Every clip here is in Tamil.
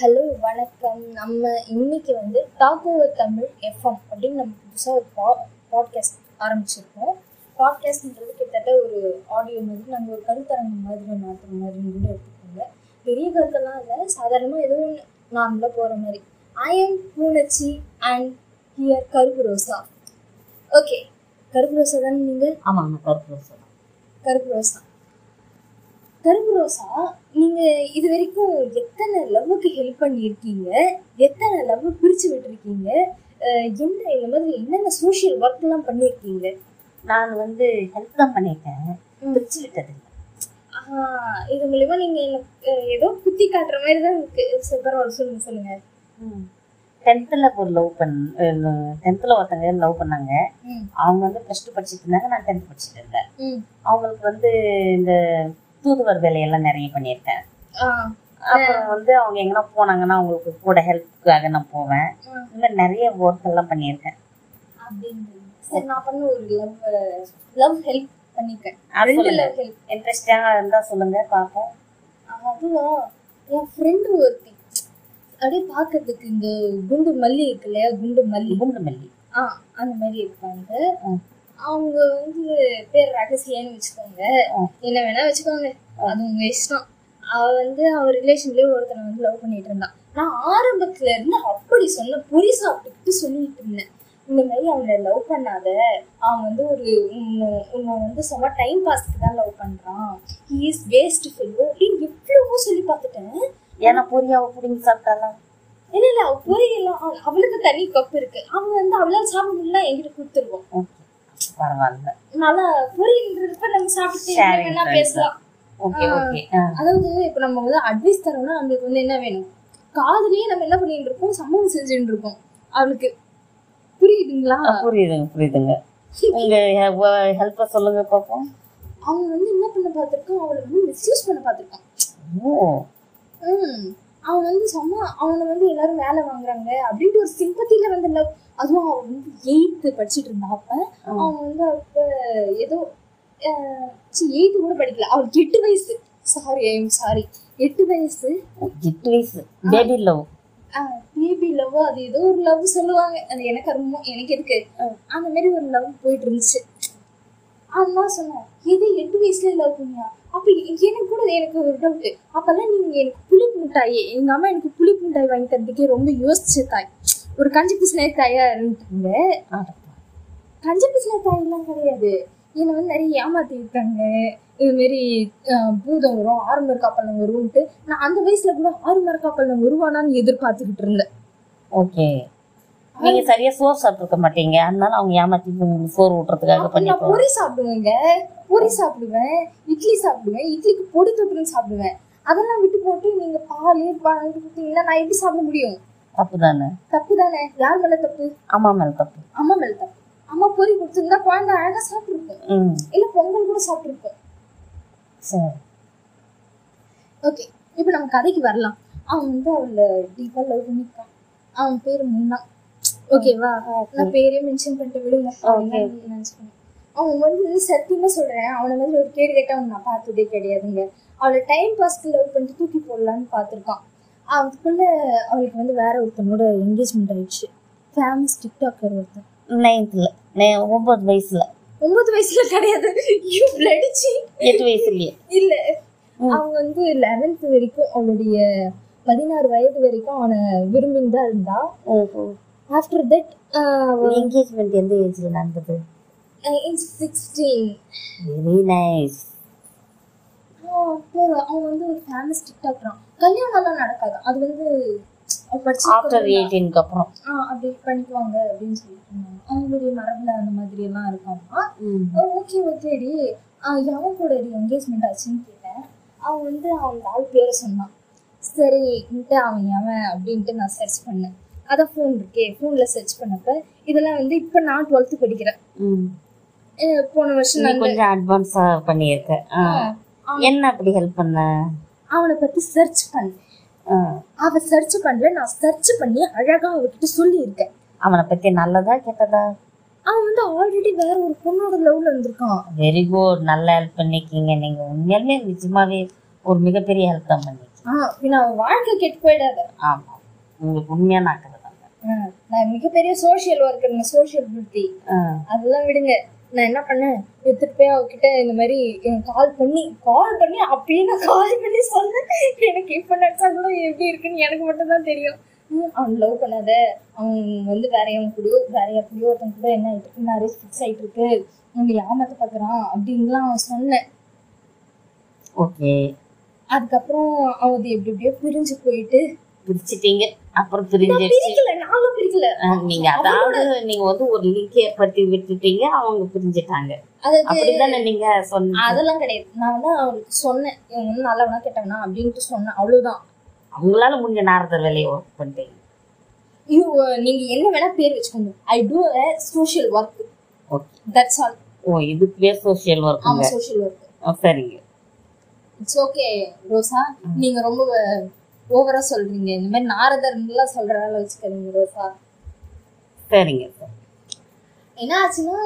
ஹலோ வணக்கம். நம்ம இன்னைக்கு வந்து டாக் ஓவர் தமிழ் எஃப்எம் அப்படின்னு நம்ம புதுசாக ஒரு பா பாட்காஸ்ட் ஆரம்பிச்சிருக்கோம். பாட்காஸ்ட்ன்றது கிட்டத்தட்ட ஒரு ஆடியோ மாதிரி நாங்கள் ஒரு கருத்தரங்கு மாதிரி மாற்றுற மாதிரி கூட எடுத்துக்கோங்க. பெரிய கருத்தெல்லாம் இல்லை. சாதாரணமாக ஏதோ ஒன்று நார்மலாக போகிற மாதிரி. I am Poonachi and here Karuppu Rosa. Okay கருப்பு ரோசா தானே நீங்கள் ஆமாங்க கருப்பு ரோஸ் தான். கருப்பு ரோசா. கருப்பு ரோசா நீங்க இது வரைக்கும் எத்தனை லவ்வுக்கு ஹெல்ப் பண்ணியிருக்கீங்க? எத்தனை லவ் பிரிச்சு விட்டுருக்கீங்க? என்ன இந்த மாதிரி என்னென்ன சோஷியல் ஒர்க் எல்லாம் பண்ணியிருக்கீங்க? நான் வந்து ஹெல்ப் தான் பண்ணியிருக்கேன். பிரிச்சு விட்டது இது மூலியமா நீங்க ஏதோ குத்தி காட்டுற மாதிரி தான் இருக்கு. பரவாயில்ல சொல்லுங்க சொல்லுங்க. டென்த்தில் ஒரு லவ் பண் டென்த்தில் ஒருத்தங்க லவ் பண்ணாங்க. அவங்க வந்து ப்ளஸ் டூ படிச்சுட்டு இருந்தாங்க நான் டென்த் படிச்சுட்டு இருந்தேன். அவங்களுக்கு வந்து இந்த தூதுவர் வேலையெல்லாம் நிறைய பண்ணியிருக்கேன். அப்புறம் வந்து அவங்க எங்கன்னா போனாங்கன்னா அவங்களுக்கு கூட ஹெல்ப்புக்காக நான் போவேன். இந்த மாதிரி நிறைய ஒர்க் எல்லாம் பண்ணியிருக்கேன். சரி நான் பண்ண ஒரு லவ் லவ் ஹெல்ப் பண்ணிருக்கேன் இன்ட்ரெஸ்டிங்காக இருந்தால் சொல்லுங்க. பார்ப்போம். அதுவா என் ஃப்ரெண்டு ஒருத்தி. அப்படியே பார்க்கறதுக்கு இந்த குண்டு மல்லி இருக்கு இல்லையா குண்டு மல்லி. குண்டு மல்லி. ஆ அந்த மாதிரி இருப்பாங்க. அவங்க வந்து பேர் ரகசியன்னு வச்சுக்கோங்க. என்ன வேணா வச்சுக்கோங்க. அது உங்க இஷ்டம். அவ வந்து அவ ரிலேஷன்லயே ஒருத்தனை வந்து லவ் பண்ணிட்டு இருந்தான் நான் ஆரம்பத்துல இருந்து அப்படி சொன்ன பொறி சாப்பிட்டுக்கிட்டு சொல்லிட்டு இருந்தேன். இந்த மாதிரி அவனை லவ் பண்ணாத. அவன் வந்து ஒரு உன்னை வந்து சும்மா டைம் பாஸ்க்கு தான் லவ் பண்றான். ஹி இஸ் வேஸ்ட் ஃபெல்லோ அப்படின்னு எவ்வளவோ சொல்லி பார்த்துட்டேன். ஏன்னா பொரியாவை பிடிங்கி சாப்பிட்டாலாம் இல்ல இல்ல அவ பொரியெல்லாம் அவ- அவளுக்கு தனி கப் இருக்கு. அவங்க வந்து அவளால் சாப்பிட முடியல என்கிட்ட கொடுத்துருவோம். பரவாயில்ல. நல்லா பொரியல்ன்றப்ப நம்ம சாப்பிட்டு பேசலாம். ஓகே. ஓகே அதாவது இப்ப நம்ம வந்து அட்வைஸ் தரோம்னா நம்மளுக்கு வந்து என்ன வேணும்? காதுலயே நம்ம என்ன பண்ணிட்டு இருக்கோம் சம்பவம் செஞ்சுட்டு இருக்கோம் அவளுக்கு. புரியுதுங்களா? புரியுதுங்க புரியுதுங்க. உங்க ஹெல்ப்பை சொல்லுங்க பார்ப்போம் அவங்க வந்து என்ன பண்ண பார்த்திருக்கான்? அவளை வந்து மிஸ்யூஸ் பண்ண பார்த்திருக்கான். ஓ. ம். அவன் வந்து சும்மா அவனை வந்து எல்லாரும் வேலை வாங்குறாங்க அப்படின்ட்டு ஒரு சிம்பத்தில வந்து லவ் அதுவும் அவன் வந்து எயித்து படிச்சுட்டு இருந்தா அப்ப அவன் வந்து அப்ப ஏதோ எயித்து கூட படிக்கல. அவளுக்கு எட்டு வயசு. சாரி ஐம் சாரி எட்டு வயசு. எட்டு வயசு. பேபி லவ் பேபி லவ் அது ஏதோ ஒரு லவ் சொல்லுவாங்க. அது எனக்கு ரொம்ப எனக்கு எதுக்கு? அந்த மாதிரி ஒரு லவ் போயிட்டு இருந்துச்சு. அதான் சொன்னேன். எது எட்டு வயசுல லவ் பண்ணியா அப்ப எனக்கு கூட எனக்கு ஒரு டவுட் அப்பெல்லாம் நீங்க எனக்கு புளிப்பு மிட்டாய் எங்க அம்மா எனக்கு புளிப்பு மிட்டாய் வாங்கி தரதுக்கே ரொம்ப யோசிச்சு தாய். ஒரு கஞ்சி பிசினே தாயா இருந்துட்டாங்க கஞ்சி பிசினே தாய் எல்லாம் கிடையாது. என்னை வந்து நிறைய ஏமாத்தி இருக்காங்க. இது மாரி பூதம் வரும் ஆறு மர காப்பல் வரும்ட்டு நான் அந்த வயசுல கூட ஆறுமர் காப்பல் வருவானான்னு எதிர்பார்த்துக்கிட்டு இருந்தேன். ஓகே. நீங்க சரியா சோறு சாப்பிட்டுருக்க மாட்டீங்க. அதனால அவங்க ஏமாத்தி சோறு ஊட்டுறதுக்காக பண்ணிப்போம். பொரி சாப்பிடுவேங்க. பொரி சாப்பிடுவேன். இட்லி சாப்பிடுவேன். இட்லிக்கு பொடி தொட்டுன்னு சாப்பிடுவேன். அதெல்லாம் விட்டு போட்டு நீங்க பால் கொடுத்தீங்கன்னா நான் எப்படி சாப்பிட முடியும்? தப்பு தானே தப்பு தானே யார் மேல தப்பு? அம்மா மேல தப்பு. அம்மா மேல தப்பு. அம்மா பொரி கொடுத்துருந்தா குழந்தை அழகா சாப்பிட்டுருக்கும். இல்ல பொங்கல் கூட சாப்பிட்டுருக்கும். சரி. ஓகே இப்போ நம்ம கதைக்கு வரலாம். அவன் வந்து அவளை டீப்பா லவ் பண்ணிருக்கான் அவன் பேரு முன்னா. ஓகேவா நான் பேரே மென்ஷன் பண்ணிட்டு விடுங்க. அவன் வந்து சத்தியமா சொல்றேன். அவனை வந்து ஒரு கேடு கேட்டவன் நான் பார்த்ததே கிடையாதுங்க. அவளை டைம் பாஸ்க்கு லவ் பண்ணிட்டு தூக்கி போடலான்னு பார்த்துருக்கான். அதுக்குள்ள அவளுக்கு வந்து வேற ஒருத்தனோட என்கேஜ்மெண்ட் ஆயிடுச்சு. ஃபேமஸ் டிக்டாக்கர் ஒருத்தன். நைன்த்ல ஒன்பது வயசுல. ஒன்பது வயசுல கிடையாது. அடிச்சு எட்டு வயசுலயே. இல்ல. அவன் வந்து லெவன்த் வரைக்கும் அவளுடைய பதினாறு வயது வரைக்கும் அவனை விரும்பின்னு தான் இருந்தா ஆஃப்டர் தட் என்கேஜ்மெண்ட் எந்த ஏஜ்ல நடந்தது? சிக்ஸ்டீன் வெரி நைஸ் அவன் வந்து ஒரு ஃபேமஸ் டிக்டாக்ரான் கல்யாணம் எல்லாம் நடக்காது? அது வந்து ஆஃப்டர் எயிட்டீனுக்கு அப்புறம். ஆ, அப்படி பண்ணிக்குவாங்க அப்படின்னு சொல்லிட்டு இருந்தாங்க அவங்களுடைய மரபுல அந்த மாதிரி எல்லாம் இருக்காமா. ஓகே ஓகேடி எவன் கூட என்கேஜ்மெண்ட் ஆச்சுன்னு கேட்டேன். அவன் வந்து அவன் ஆள் பேரை சொன்னான். சரின்ட்டு அவன் எவன் அப்படின்ட்டு நான் சர்ச் பண்ணேன். அதான் ஃபோன் இருக்கே ஃபோனில் சர்ச் பண்ணப்ப இதெல்லாம் வந்து இப்போ நான் டுவெல்த்து படிக்கிறேன். போன வருஷம் நான் கொஞ்சம் அட்வான்ஸா பண்ணியிருக்க. ஆ. என்ன அப்படி ஹெல்ப் பண்ண? அவனை பத்தி சர்ச் பண்ணேன். அவ சர்ச் பண்ணல நான் சர்ச் பண்ணி அழகா அவகிட்ட சொல்லியிருக்கேன். அவனை பத்தி நல்லதா கெட்டதா? அவன் வந்து ஆல்ரெடி வேற ஒரு பொண்ணோட லவ்ல இருந்திருக்கான் வெரி குட் நல்லா ஹெல்ப் பண்ணிருக்கீங்க. நீங்க உண்மையாலுமே நிஜமாவே ஒரு மிகப்பெரிய ஹெல்ப் தான் பண்ணிருக்கீங்க. ஆ பின்ன அவன் வாழ்க்கை கெட்டு போயிடாத. ஆமா. உங்களுக்கு தாங்க ஆ, நான் மிகப்பெரிய சோஷியல் ஒர்க்கர் சோஷியல் புத்தி அதெல்லாம் விடுங்க. நான் என்ன பண்ணேன்? எடுத்துட்டு போய் அவகிட்ட இந்த மாதிரி கால் பண்ணி கால் பண்ணி அப்பயே நான் கால் பண்ணி சொன்னேன். எனக்கு இப்ப நினைச்சா கூட எப்படி இருக்குன்னு எனக்கு மட்டும் தான் தெரியும். அவன் லவ் பண்ணாத. அவன் வந்து வேற எவன் கூட வேற எப்படியோ ஒருத்தன் கூட என்ன ஆயிட்டு இருக்கு மேரேஜ் ஃபிக்ஸ் ஆயிட்டு இருக்கு. உங்க ஏமாத்த பாக்குறான் அப்படின்லாம் அவன் சொன்னேன். ஓகே அதுக்கப்புறம் அவன் எப்படி எப்படியோ பிரிஞ்சு போயிட்டு பிரிச்சிட்டீங்க. அப்புறம் பிரிஞ்சிருச்சு. நீங்க அதாவது நீங்க வந்து ஒரு லிங்க் ஏற்படுத்தி விட்டுட்டீங்க அவங்க பிரிஞ்சிட்டாங்க. அப்படிதானே நீங்க சொன்னீங்க? அதெல்லாம் கிடையாது. நான் வந்து அவளுக்கு சொன்னேன் இவன் வந்து நல்லவனா கெட்டவனா அப்படின்ட்டு சொன்னேன் அவ்வளவுதான். அவங்களால முடிஞ்ச நேரத்தை வேலையை ஒர்க் பண்ணிட்டீங்க. நீங்க என்ன வேணா பேர் வச்சுக்கோங்க. I do a social work okay that's all oh இதுவே சோஷியல் ஒர்க்குங்க ஆமா சோஷியல் ஒர்க் சரிங்க. It's okay Rosa. நீங்க ரொம்ப ஓவரா சொல்றீங்க. இந்த மாதிரி நாரதர்லாம் சொல்ற வேலை வச்சுக்காதீங்க ரோசா. சரிங்க சார். என்ன ஆச்சுன்னா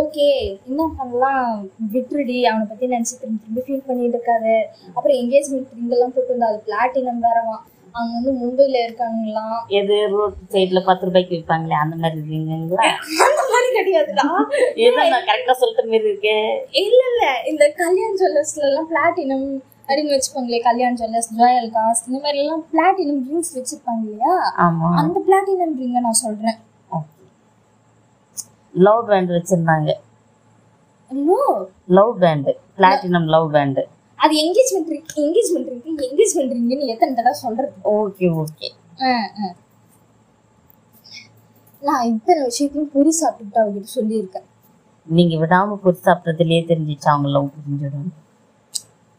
ஓகே என்ன பண்ணலாம்? விட்டுருடி அவனை பத்தி நினைச்சு திரும்பி திரும்பி ஃபீல் பண்ணிட்டு இருக்காரு அப்புறம் என்கேஜ்மெண்ட் ரிங் எல்லாம் போட்டு இருந்தா அது பிளாட்டினம் வேறவான் அவங்க வந்து மும்பைல இருக்காங்களாம் எது ரோட் சைடுல பத்து ரூபாய்க்கு விற்பாங்களே அந்த மாதிரி இருக்கீங்களா? அந்த மாதிரி கிடையாதுடா. கரெக்டா சொல்லிட்ட மாதிரி இருக்கேன் இல்ல இல்ல. இந்த கல்யாண் ஜுவல்லர்ஸ்ல எல்லாம் பிளாட்டினம் அப்படின்னு வச்சுப்பாங்களே கல்யாண் ஜுவல்லர்ஸ் ராயல் காஸ்ட் இந்த மாதிரி எல்லாம் பிளாட்டினம் ரிங்ஸ் வச்சிருப்பாங்க இல்லையா? ஆமா. அந்த பிளாட்டினம் ரிங்க நான் சொல்றேன். லவ் பேண்ட் வச்சிருந்தாங்க. Love band platinum love band அது engagement ring engagement ring engagement ரிங்னு எத்தனை தடவை சொல்றது? Okay okay. நான் இத்தனை விஷயத்தையும் பொறி சாப்பிட்டுட்டு அவகிட்ட சொல்லியிருக்கேன். நீங்க விடாம பொறுத்து சாப்பிட்டதுலயே தெரிஞ்சிச்சு அவங்க லவ் புரிஞ்சிடும்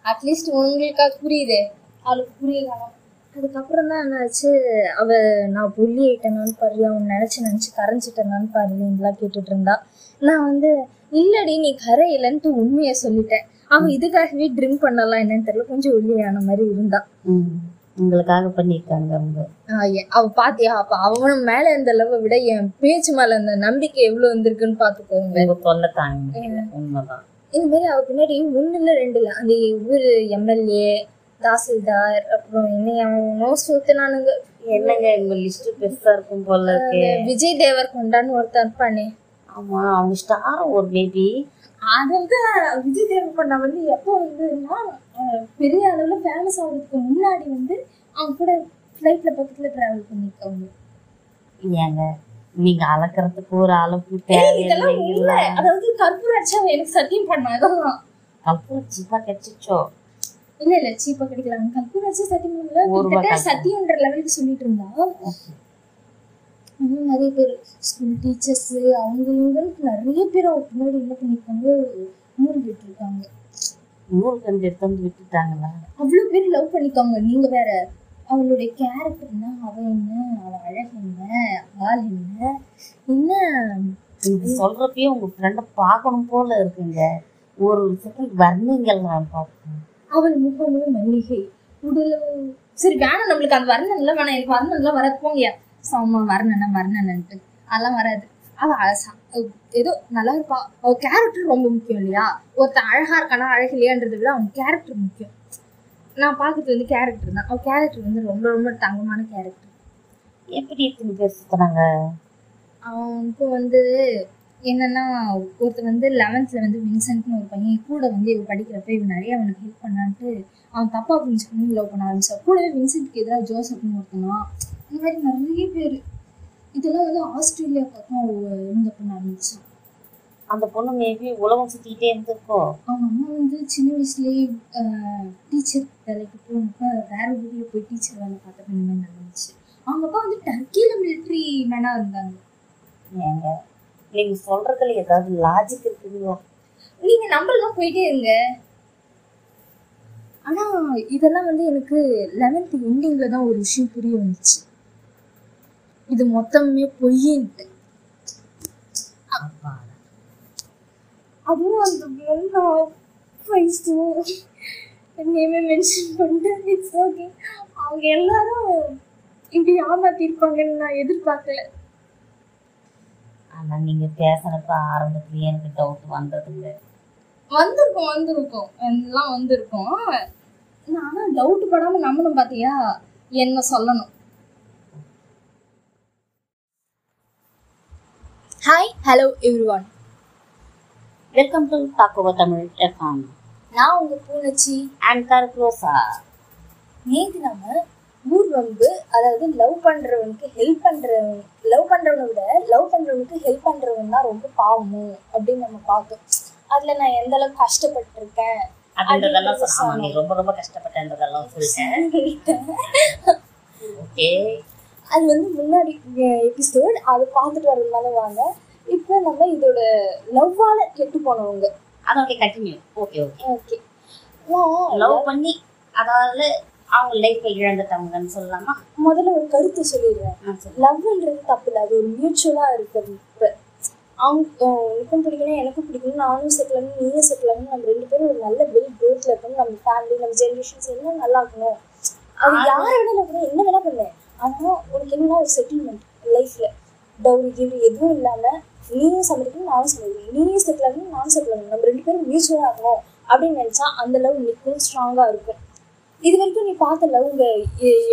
அட்லீஸ்ட் உங்களுக்காக புரியுது? அவளுக்கு புரியலாம் அதுக்கப்புறம் தான் என்னாச்சு? அவ நான் புள்ளி ஆயிட்டேனான்னு பாரு அவன் நினைச்சு நினைச்சு கரைஞ்சிட்டேனான்னு பாரு இதெல்லாம் கேட்டுட்டு இருந்தா நான் வந்து இல்லடி நீ கரை இல்லைன்ட்டு உண்மையை சொல்லிட்டேன். அவ இதுக்காகவே ட்ரிங்க் பண்ணலாம் என்னன்னு தெரியல கொஞ்சம் ஒல்லியான மாதிரி இருந்தா. உங்களுக்காக பண்ணிருக்காங்க அவங்க. அவ பாத்தியா? அப்ப அவன் மேல இருந்த லவ் விட என் பேச்சு மேல அந்த நம்பிக்கை எவ்வளவு வந்திருக்குன்னு பாத்துக்கோங்க. உங்க தொல்லை தாங்க. உண்மைதான். இந்த மாதிரி அவ பின்னாடி ஒண்ணு இல்ல ரெண்டு இல்ல அந்த ஊரு எம்எல்ஏ தாசில்தார் அப்புறம் என்ன சுத்தினானுங்க. என்னங்க உங்க லிஸ்ட் பெருசா இருக்கும் போல இருக்கு. விஜய் தேவர் கொண்டான்னு ஒருத்தன் இருப்பானே ஆமா அவங்க ஸ்டார் ஒரு பேபி அது வந்து விஜய் தேவர்கொண்டா வந்து எப்போ வந்துன்னா பெரிய அளவுல ஃபேமஸ் ஆகுறதுக்கு முன்னாடி வந்து அவங்க கூட ஃப்ளைட்ல பக்கத்துல டிராவல் பண்ணிருக்காங்க ஏங்க நீங்க அளக்கறதுக்கு ஒரு அளவுக்கு தேவையில்லை. அதாவது கற்பூராட்சி அவன் எனக்கு சத்தியம் பண்ணாதான் கற்பூரம் சீப்பா கிடைச்சிச்சோ? இல்ல இல்ல சீப்பா கிடைக்கலாம். கற்பூராட்சி சத்தியம் பண்ணல. கிட்டத்தட்ட. சத்தியம்ன்ற லெவலுக்கு சொல்லிட்டு இருந்தா இன்னும் நிறைய பேர். ஸ்கூல் டீச்சர்ஸ் அவங்க இவங்களுக்கு நிறைய பேர் அவங்க பின்னாடி என்ன பண்ணிருக்காங்க? மூழ்கிட்டு இருக்காங்க. நூறு கண்டு எடுத்து வந்து விட்டுட்டாங்களா? அவ்வளவு பேர் லவ் பண்ணிக்காங்க நீங்க வேற அவளுடைய கேரக்டர் என்ன? அவ என்ன? அவ அழகு என்ன? ஆள் என்ன? என்ன? இது சொல்றப்பயே உங்க ஃப்ரெண்ட பார்க்கணும் போல இருக்குங்க. ஒரு செகண்ட் வர்ணிங்கள் நான் பார்ப்பேன். அவள் முகமும் மல்லிகை உடலும் சரி வேணாம் நம்மளுக்கு அந்த வர்ணன்ல வேணாம். எனக்கு வர்ணன்லாம் வராது. போங்கயா சாமா வர்ணன வர்ணனன்ட்டு அதெல்லாம் வராது. அவ அழசா ஏதோ நல்லா இருப்பா. அவ கேரக்டர் ரொம்ப முக்கியம் இல்லையா? ஒருத்தன் அழகா இருக்கானா அழகு இல்லையான்றதை விட அவன் கேரக்டர் முக்கியம். நான் பார்க்கறது வந்து கேரக்டர் தான். அவ கேரக்டர் வந்து ரொம்ப ரொம்ப தங்கமான கேரக்டர் எப்படி இத்தனை பேர் சுத்துறாங்க அவனுக்கு வந்து என்னன்னா ஒருத்தர் வந்து லெவன்த்ல வந்து வின்சென்ட்னு ஒரு பையன் கூட வந்து இவ படிக்கிறப்ப இவன் நிறைய அவனுக்கு ஹெல்ப் பண்ணான்ட்டு அவன் தப்பா புரிஞ்சுக்கணும் லவ் பண்ண ஆரம்பிச்சா கூடவே வின்சென்ட்க்கு எதிராக ஜோசப்னு ஒருத்தனா இந்த மாதிரி நிறைய பேர். இதெல்லாம் வந்து ஆஸ்திரேலியா பக்கம் இருந்த பண்ண ஆரம்பிச்சான் அந்த பொண்ணு மேபி உலகம் சுத்திக்கிட்டே இருந்திருக்கோ? அவங்க அம்மா வந்து சின்ன வயசுலயே டீச்சர் வேலைக்கு போனப்ப வேற ஊர்ல போய் டீச்சர் வேலை இந்த மாதிரி நடந்துச்சு. அவங்க அப்பா வந்து டர்க்கியில மிலிட்ரி மேனா இருந்தாங்க. ஏங்க நீங்க சொல்றதுல ஏதாவது லாஜிக் இருக்குங்களா? நீங்க நம்பர்லாம் போயிட்டே இருங்க. ஆனா இதெல்லாம் வந்து எனக்கு லெவன்த் எண்டிங்ல தான் ஒரு விஷயம் புரிய வந்துச்சு. இது மொத்தமே பொய்யின்ட்டு. அப்பா. அதுவும் அந்த பொண்ணா வயசு நேமே மென்ஷன் பண்ணிட்டு இட்ஸ் ஓகே அவங்க எல்லாரும் இப்படி ஏமாத்திருப்பாங்கன்னு நான் எதிர்பார்க்கல. ஆனா நீங்க பேசுறப்ப ஆரம்பத்துலயே எனக்கு டவுட் வந்ததுங்க. வந்திருக்கும் வந்திருக்கும். எல்லாம் வந்திருக்கும். ஆனா டவுட் படாம நம்பணும் பாத்தியா? என்ன சொல்லணும். Hi hello everyone welcome to தாக்குவ Tamil FM நான் உங்க பூனச்சி. ஆங்கர் க்ளோஸா நேத்து நம்ம ஊர் வம்பு அதாவது லவ் பண்றவனுக்கு ஹெல்ப் பண்றவன் லவ் பண்றவனை விட லவ் பண்றவனுக்கு ஹெல்ப் பண்றவன் தான் ரொம்ப பாவமும் அப்படின்னு நம்ம பார்த்தோம். அதுல நான் எந்த அளவுக்கு கஷ்டப்பட்டிருக்கேன் அப்படின்றதெல்லாம் ரொம்ப ரொம்ப கஷ்டப்பட்டன்றதெல்லாம் சொல்லிட்டேன். ஓகே அது வந்து முன்னாடி எபிசோட் அது பார்த்துட்டு வரதுனால வாங்க. இப்போ நம்ம இதோட லவ்வால கெட்டு போனவங்க. அதோட continue okay okay okay love பண்ணி அதாவது அவங்க லைஃப்பை இழந்துட்டவங்கன்னு சொல்லலாமா? முதல்ல ஒரு கருத்து சொல்லிடுறேன். லவ்ன்றது தப்பு இல்லை அது ஒரு மியூச்சுவலா இருக்கிறது. அவங்க உனக்கும் பிடிக்கணும் எனக்கும் பிடிக்கணும் நானும் செட்டில் ஆகணும் நீயும் செட்டில் ஆகணும் நம்ம ரெண்டு பேரும் ஒரு நல்ல வெல் க்ரோத்ல இருக்கணும் நம்ம ஃபேமிலி நம்ம ஜென்ரேஷன்ஸ் எல்லாம் நல்லா இருக்கணும். அது யாரை வேணா லவ் பண்ண என்ன வேணா பண்ணேன் ஆனா உனக்கு என்னன்னா ஒரு செட்டில்மெண்ட் லைஃப்ல டவுரி கிவ்ரி எதுவும் இல்லாம நீயும் சம்பாதிக்கணும் நானும் சம்பாதிக்கணும் நீயும் செட்டில் ஆகணும் நானும் செட்டில் ஆகணும் நம்ம ரெண்டு பேரும் மியூச்சுவலா ஆகணும் அப்படின்னு நினைச்சா அந்த லவ் நிற்கும் ஸ்ட்ராங்கா இருக்கும். இது வரைக்கும் நீ பார்த்த லவ்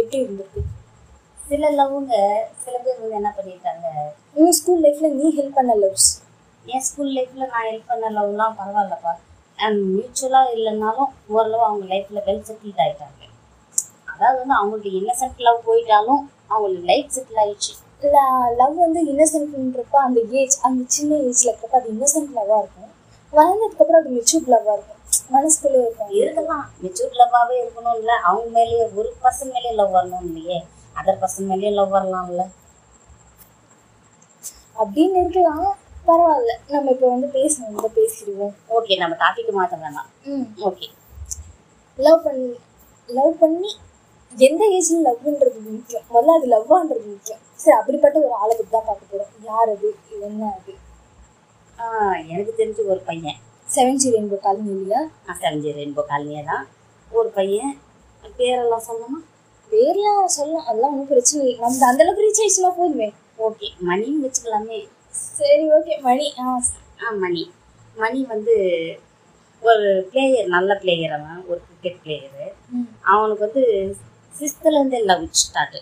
எப்படி இருந்திருக்கு? சில லவ்ங்க சில பேர் வந்து என்ன பண்ணிட்டாங்க உன் ஸ்கூல் லைஃப்ல நீ ஹெல்ப் பண்ண லவ்ஸ் என் ஸ்கூல் லைஃப்ல நான் ஹெல்ப் பண்ண லவ்லாம் பரவாயில்லப்பா. அண்ட் மியூச்சுவலாக இல்லைனாலும் ஓரளவு அவங்க லைஃப்ல வெல் செட்டில்ட் ஆயிட்டாங்க. அதாவது வந்து அவங்களுக்கு இன்னசென்ட் லவ் போயிட்டாலும் அவங்களுக்கு லைஃப் செட்டில் ஆயிடுச்சு. லவ் வந்து இன்னசென்ட்ன்றப்ப அந்த ஏஜ் அந்த சின்ன ஏஜ்ல இருக்கிறப்ப அது இன்னசென்ட் லவ்வா இருக்கும். வளர்ந்ததுக்கு அப்புறம் அது மெச்சூர்ட் லவ்வா இருக்கும். மனசுக்குள்ளே இருக்கும். இருக்கலாம். மெச்சூர் லவ்வாகவே இருக்கணும் இல்லை அவங்க மேலேயே ஒரு பர்சன் மேலேயே லவ் வரணும் இல்லையே. அதர் பர்சன் மேலேயே லவ் வரலாம்ல. அப்படின்னு இருக்கலாம். பரவாயில்ல. நம்ம இப்போ வந்து பேசணும். இந்த பேசிடுவோம். ஓகே நம்ம டாபிக் மாற்ற வேணாம். ம். ஓகே லவ் பண்ணி லவ் பண்ணி எந்த ஏஜ்ல லவ்ன்றது முக்கியம்? முதல்ல அது லவ்வான்றது முக்கியம். சரி அப்படிப்பட்ட ஒரு ஆளை பத்தி தான் பார்க்க போறோம். யார் அது? என்ன அது. எனக்கு தெரிஞ்ச ஒரு பையன். செவன் ஜி ரெயின்போ காலனி இல்லையா? செவன்ஜி ரெயின்போ காலனியே தான். ஒரு பையன். பேரெல்லாம் சொல்லணுமா? பேர்லாம் சொல்லலாம். அதெல்லாம் ஒன்றும் பிரச்சனை இல்லை. நம்ம அந்த அளவுக்கு ரீச் ஆயிடுச்சுன்னா போதுமே. ஓகே மணின்னு வச்சுக்கலாமே. சரி ஓகே. மணி ஆ. ஆ மணி. மணி வந்து ஒரு பிளேயர் நல்ல பிளேயர் அவன். ஒரு கிரிக்கெட் பிளேயரு. அவனுக்கு வந்து சிக்ஸ்த்துலேருந்தே லவ் ஸ்டார்ட்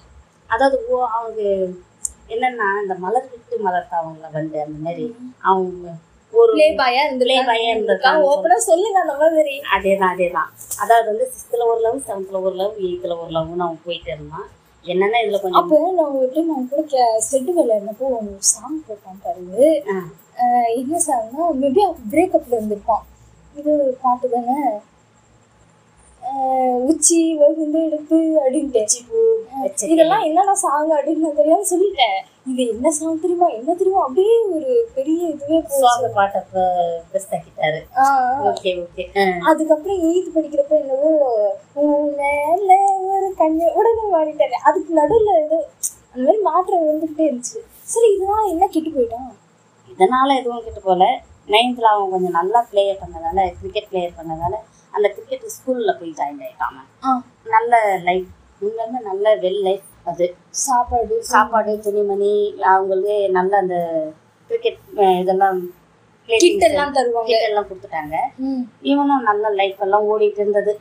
அதாவது ஓ அவனுக்கு என்னன்னா இந்த மலர் விட்டு மலர்த்த அவங்கள வந்து அந்த மாதிரி அவங்க ஒரு ப்ளே பாயா இருந்து boy ஆ இருந்திருக்காங்க. ஓப்பனா சொல்லுங்க அந்த மாதிரி. அதே தான் அதே தான் அதாவது வந்து சிக்ஸ்த்தில் ஒரு லவ் செவன்த்தில் ஒரு லவ் எயித்தில் ஒரு லவ்னு அவன் போயிட்டு இருந்தான். என்னன்னா இதில் கொஞ்சம் அப்போ நான் எப்படி நான் கூட செட்டு வேலை இருந்தப்போ ஒரு சாங் போட்டான் பாருங்க. என்ன சாங்னா மேபி பிரேக்கப்ல இருந்திருப்பான். இது பாட்டு தானே? உச்சி வகுந்து எடுப்பு அப்படின்ட்டு வச்ச இதெல்லாம் என்னடா சாங் அப்படின்னு நான் சொல்லிட்டேன். இது என்ன சாங் தெரியுமா என்ன தெரியுமா? அப்படியே ஒரு பெரிய இதுவே. சுவாக பாட்டை ஓகே ஓகே. அதுக்கப்புறம் எயித்து படிக்கிறப்ப என்னவோ மேல ஒரு கண்ணு உடனே மாறிட்டாரு. அதுக்கு நடுவுல ஏதோ அந்த மாதிரி மாற்றம் வந்துகிட்டே இருந்துச்சு. சரி இதனால என்ன கெட்டு போயிட்டான் இதனால எதுவும் கிட்ட போல. நைன்த்தில் அவன் கொஞ்சம் நல்லா பிளேயர் பண்ணதால கிரிக்கெட் பிளேயர் பண்ணதால அந்த கிரிக்கெட் ஸ்கூலில் போய் ஜாயின் ஆகிட்டான் அவன். ஆ, நல்ல லைஃப் உண்மையுமே நல்ல வெல் லைஃப் அது. சாப்பாடு சாப்பாடு துணிமணி அவங்களுக்கு நல்ல அந்த கிரிக்கெட் இதெல்லாம் கிட் எல்லாம் தருவாங்க. எல்லாம் கொடுத்துட்டாங்க. இவனும் நல்ல லைஃப் எல்லாம் ஓடிட்டு இருந்தது.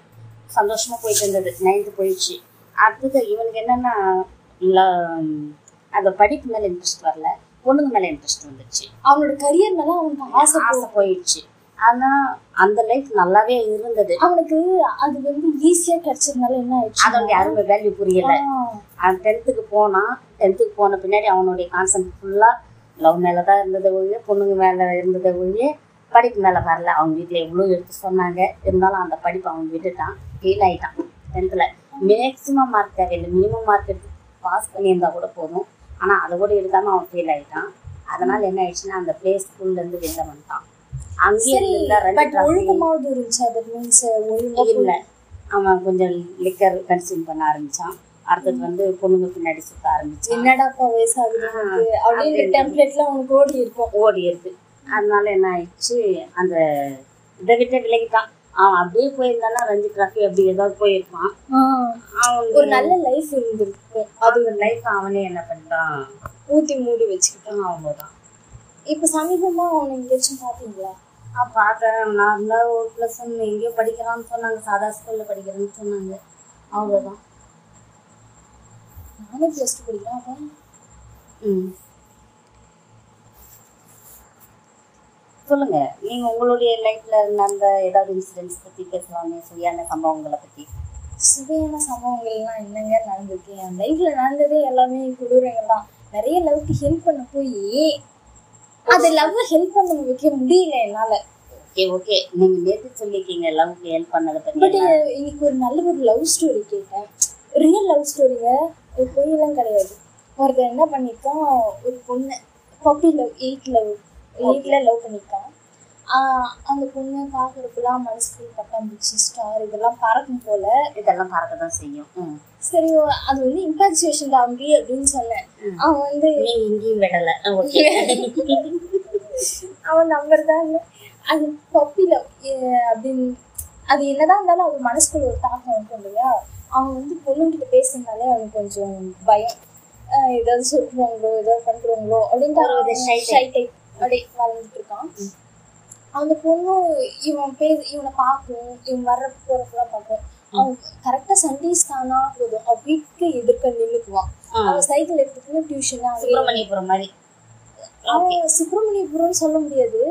சந்தோஷமா போயிட்டு இருந்தது. நைன்த்து போயிடுச்சு. அடுத்தது இவனுக்கு என்னன்னா அந்த படிப்பு மேல இன்ட்ரெஸ்ட் வரல. பொண்ணுங்க மேல இன்ட்ரெஸ்ட் வந்துச்சு அவனோட கரியர் மேல அவனுக்கு ஆசை ஆசை போயிடுச்சு. ஆனா அந்த லைஃப் நல்லாவே இருந்தது. அவனுக்கு அது வந்து ஈஸியா கிடைச்சதுனால என்ன ஆயிடுச்சு? அதோடைய அருமை வேல்யூ புரியல. அவன் டென்த்துக்கு போனான் டென்த்துக்கு போன பின்னாடி அவனுடைய கான்சென்ட் ஃபுல்லா லவ் மேல தான் இருந்தது ஒழிய பொண்ணுங்க மேல இருந்தது ஒழிய படிப்பு மேல வரல. அவங்க வீட்டுல எவ்வளோ எடுத்து சொன்னாங்க. இருந்தாலும் அந்த படிப்பு அவன் விட்டுட்டான். ஃபெயில் ஆயிட்டான் டென்த்தில் மேக்ஸிமம் மார்க் தேவையில்லை. மினிமம் மார்க் எடுத்து பாஸ் பண்ணியிருந்தா கூட போதும். ஆனா அதை கூட எடுக்காம அவன் ஃபெயில் ஆயிட்டான். அதனால என்ன ஆயிடுச்சுன்னா அந்த பிளே ஸ்கூல்ல இருந்து வெளில வந்துட்டான். ஒழுக்கமாவது இருந்துச்சு அது மீன்ஸ் இல்ல. அவன் கொஞ்சம் லிக்கர் கன்சியூம் பண்ண ஆரம்பிச்சான். அடுத்தது வந்து பொண்ணுங்க பின்னாடி சுத்த ஆரம்பிச்சான். என்னடாப்பா வயசாகுது உனக்கு? அப்படின்ற டெம்ப்ளேட்ல அவனுக்கு ஓடி இருக்கும். ஓடி இருக்கு. அதனால என்ன ஆயிடுச்சு? அந்த இதை விட்டு விலகிட்டான். அவன் அப்படியே போயிருந்தானா ரஞ்சி டிராஃபி அப்படி ஏதாவது போயிருப்பான். அவன் ஒரு நல்ல லைஃப் இருந்திருக்கும் அது லைஃப் அவனே என்ன பண்ணிட்டான்? ஊத்தி மூடி வச்சுக்கிட்டான். அவ்வளோதான் இப்ப சமீபமா அவனை எங்கேயாச்சும் பாத்தீங்களா ஆ பார்த்தேன் நான் இருந்தால் ஒரு ப்ளஸ் ஒன் எங்கேயோ படிக்கலாம்னு சொன்னாங்க. சாதா ஸ்கூலில் படிக்கிறேன்னு சொன்னாங்க. அவ்வளோதான் நானே ப்ளஸ் டூ படிக்கிறேன் அப்போ? ம். சொல்லுங்க. நீங்க உங்களுடைய லைஃப்ல நடந்த ஏதாவது இன்சிடென்ட்ஸ் பத்தி பேசலாமே. சரியான சம்பவங்களை பத்தி. சுவையான சம்பவங்கள்லாம் என்னங்க நடந்திருக்கு? என் லைஃப்ல நடந்ததே எல்லாமே கொடூரங்கள் தான். நிறைய லவ்க்கு ஹெல்ப் பண்ண போய் அது லவ் ஹெல்ப் பண்ண வைக்க முடியல என்னால. ஓகே ஓகே நீங்க நேற்று சொல்லிருக்கீங்க லவ்க்கு ஹெல்ப் பண்ணதை பத்தி பட் இன்னைக்கு ஒரு நல்ல ஒரு லவ் ஸ்டோரி கேட்டேன். ரியல் லவ் ஸ்டோரிங்க ஒரு பொய்யெல்லாம் கிடையாது. ஒருத்தர் என்ன பண்ணியிருக்கான் ஒரு பொண்ணு பப்பி லவ் எயிட் லவ் எயிட்ல லவ் பண்ணியிருக்கான் ஆஹ் அந்த பொண்ணு பார்க்குறப்பெல்லாம் மனசுக்கு பட்டாம்பூச்சி ஸ்டார் இதெல்லாம் பறக்கும் போல. இதெல்லாம் பறக்க தான் செய்யும். சரி அது வந்து இம்பாக்சுவேஷன் தான் அப்படி அப்படின்னு சொன்னேன். அவன் வந்து நீங்க இங்கேயும் விடல. அவன் நம்பர் தான். அது பப்பில அப்படின்னு அது என்னதான் இருந்தாலும் அது மனசுக்குள்ள ஒரு தாக்கம் இருக்கும் இல்லையா? அவன் வந்து பொண்ணுங்கிட்ட பேசுனாலே அவனுக்கு கொஞ்சம் பயம். ஏதாவது சொல்லுவாங்களோ ஏதாவது பண்றாங்களோ அப்படின்ட்டு டைப் அப்படியே வளர்ந்துட்டு இருக்கான். அந்த பொண்ணும் இவன் பே இவனை பார்க்கும் இவன் வர்ற போறப்பெல்லாம் பார்க்கும். அவன் கரெக்டா சண்டேஸ் தானா போதும். அவன் வீட்டுக்கு எதிர்க்க நின்னுக்குவான். அவன் சைக்கிள் எடுத்துக்கணும் டியூஷன் சுப்பிரமணியபுரம் மாதிரி. அவன் சுப்பிரமணியபுரம்னு சொல்ல முடியாது.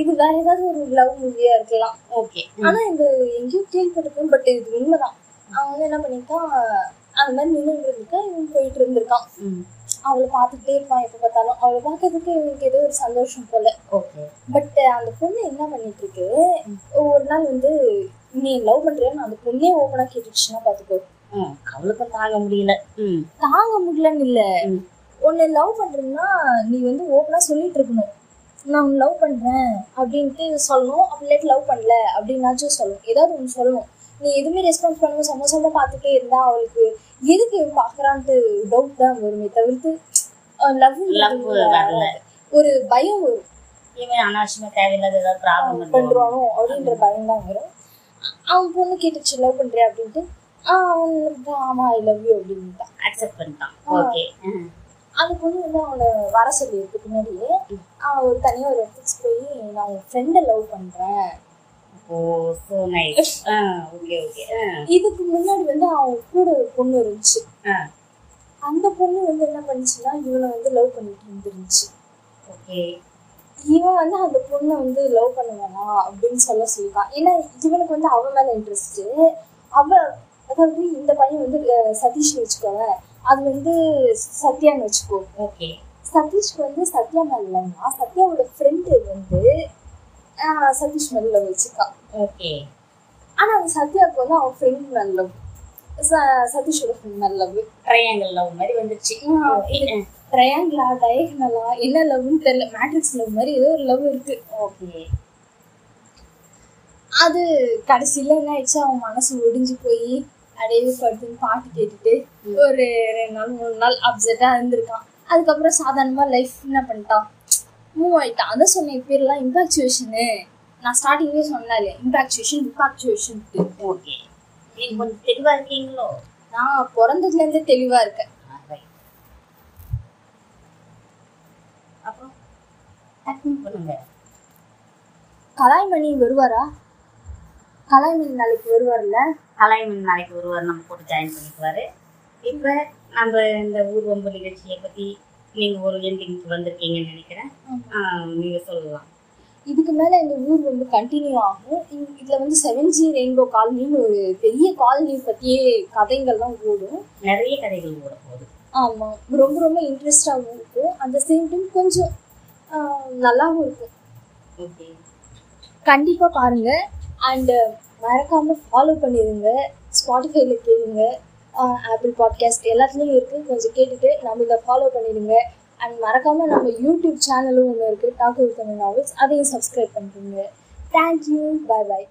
இது வேற ஏதாவது ஒரு லவ் மூவியா இருக்கலாம். ஓகே. ஆனா இந்த எங்கேயோ கேள்விப்பட்டிருக்கேன் பட் இது உண்மைதான். அவன் வந்து என்ன பண்ணிருக்கான் அந்த மாதிரி நின்று இருந்திருக்கான் இவன் போயிட்டு இருந்திருக்கான் அவளை பார்த்துட்டே இருப்பான் எப்ப பார்த்தாலும். அவளை பார்க்கறதுக்கு இவனுக்கு ஏதோ ஒரு சந்தோஷம் போல. ஓகே. பட் அந்த பொண்ணு என்ன பண்ணிட்டு இருக்கு ஒரு நாள் வந்து நீ லவ் பண்றியான்னு அந்த பொண்ணே ஓப்பனா கேட்டுச்சுன்னா பாத்துக்கோ அவளுக்கும் தாங்க முடியல. தாங்க முடியலன்னு இல்ல. உன்னை லவ் பண்றேன்னா நீ வந்து ஓப்பனா சொல்லிட்டு இருக்கணும் நான் உன்னை லவ் பண்றேன். அப்படின்ட்டு சொல்லணும். அப்படிலேட்டு லவ் பண்ணல. அப்படின்னாச்சும் சொல்லணும். ஏதாவது ஒன்று சொல்லணும். நீ எதுவுமே ரெஸ்பான்ஸ் பண்ணாம சமோசமா பார்த்துட்டே இருந்தா அவளுக்கு எதுக்கு பார்க்கறான்ட்டு டவுட் தான் வருமே தவிர்த்து லவ் Love வரல. ஒரு பயம் வரும். இவன் அனாவசியமா தேவையில்லாத ஏதாவது ப்ராப்ளம் பண்றானோ அப்படின்ற பயம் தான் வரும். அவன் பொண்ணு கேட்டுச்சு லவ் பண்றியா? அப்படின்ட்டு ஆஹ் அவன் வந்து, ஆமா ஐ லவ் யூ அப்படின்ட்டான் அக்செப்ட் பண்ணிட்டான். ஓகே அந்த பொண்ணு வந்து அவனை வர சொல்லியிருக்கு பின்னாடியே அவன் ஒரு தனியா ஒரு இடத்துக்கு போய் நான் உன் ஃப்ரெண்டை லவ் பண்றேன். Oh so nice okay okay இதுக்கு முன்னாடி வந்து அவன் கூட ஒரு பொண்ணு இருந்துச்சு. அந்த பொண்ணு வந்து என்ன பண்ணுச்சுன்னா இவனை வந்து லவ் பண்ணிட்டு இருந்துருந்துச்சு. ஓகே. இவன் வந்து அந்த பொண்ணை வந்து லவ் பண்ண வேணாம் அப்படின்னு சொல்ல சொல்லியிருக்கான். ஏன்னா இவனுக்கு வந்து அவன் மேல இன்ட்ரெஸ்ட் அவ அதாவது இந்த பையன் வந்து சதீஷ்னு வச்சுக்கோவேன். அது வந்து சத்யான்னு வச்சுக்கோ. ஓகே. சதீஷ்க்கு வந்து சத்யா மேல இல்லைன்னா சத்யாவோட ஃப்ரெண்டு வந்து சதீஷ் மேல love வச்சிருக்கான் ஓகே. ஆனா அந்த சத்யாவுக்கு வந்து அவன் ஃப்ரெண்ட் மேல லவ் சதீஷோட ஃப்ரெண்ட் மேல லவ் ட்ரையாங்கிள் லவ் மாதிரி வந்துருச்சு ட்ரையாங்கிளா டயகனலா என்ன லவ்னு தெரியல. மேட்ரிக்ஸ் லவ் மாதிரி ஏதோ ஒரு லவ் இருக்கு. ஓகே. அது கடைசியில என்ன ஆயிடுச்சு? அவன் மனசு ஒடிஞ்சு போய் அடையவே படுத்துன்னு பாட்டு கேட்டுட்டு ஒரு ரெண்டு நாள் மூணு நாள் அப்செட்டா இருந்திருக்கான். அதுக்கப்புறம் சாதாரணமா லைஃப் என்ன பண்ணிட்டான்? மூவ் ஆயிட்டான் அதான் சொன்னேன் பேர்லாம் இம்பாக்சுவேஷனு நான் ஸ்டார்டிங்லேயே சொன்னாலே இம்பாக்சுவேஷன் இம்பாக்சுவேஷன் ஓகே நீங்க கொஞ்சம் தெளிவா இருக்கீங்களோ? நான் பிறந்ததுல இருந்தே தெளிவா இருக்கேன். அப்புறம் டக்குன்னு பண்ணுங்க. கலாய்மணி வருவாரா? கலாய்மணி நாளைக்கு வருவார்ல? கலாய்மன் நாளைக்கு ஒருவர் நம்ம கூட ஜாயின் பண்ணிக்குவாரு. இப்போ நம்ம இந்த ஊர்வம்பு நிகழ்ச்சியை பற்றி நீங்கள் ஒரு எண்டிங்க்கு வந்திருக்கீங்கன்னு நினைக்கிறேன். நீங்கள் சொல்லலாம். இதுக்கு மேல இந்த ஊர் வந்து கண்டினியூ ஆகும். இதுல வந்து செவன் ஜி ரெயின்போ காலனின்னு ஒரு பெரிய காலனி பத்தியே கதைகள்லாம் ஓடும். நிறைய கதைகள் ஓட போகுது. ஆமா. ரொம்ப ரொம்ப இன்ட்ரெஸ்டாகவும் இருக்கும் அந்த சேம் டைம் கொஞ்சம் நல்லாவும் இருக்கும் ஓகே. கண்டிப்பா பாருங்க. அண்ட் மறக்காம ஃபாலோ பண்ணிடுங்க ஸ்பாட்டிஃபைல கேளுங்க. ஆப்பிள் பாட்காஸ்ட் எல்லாத்துலேயும் இருக்கு. கொஞ்சம் கேட்டுட்டு நம்ம இதை ஃபாலோ பண்ணிடுங்க. அண்ட் மறக்காமல் நம்ம யூடியூப் சேனலும் ஒன்று இருக்குது டாக்கு தமிழ் நாவல்ஸ் அதையும் சப்ஸ்கிரைப் பண்ணுறீங்க தேங்க்யூ பாய் பாய்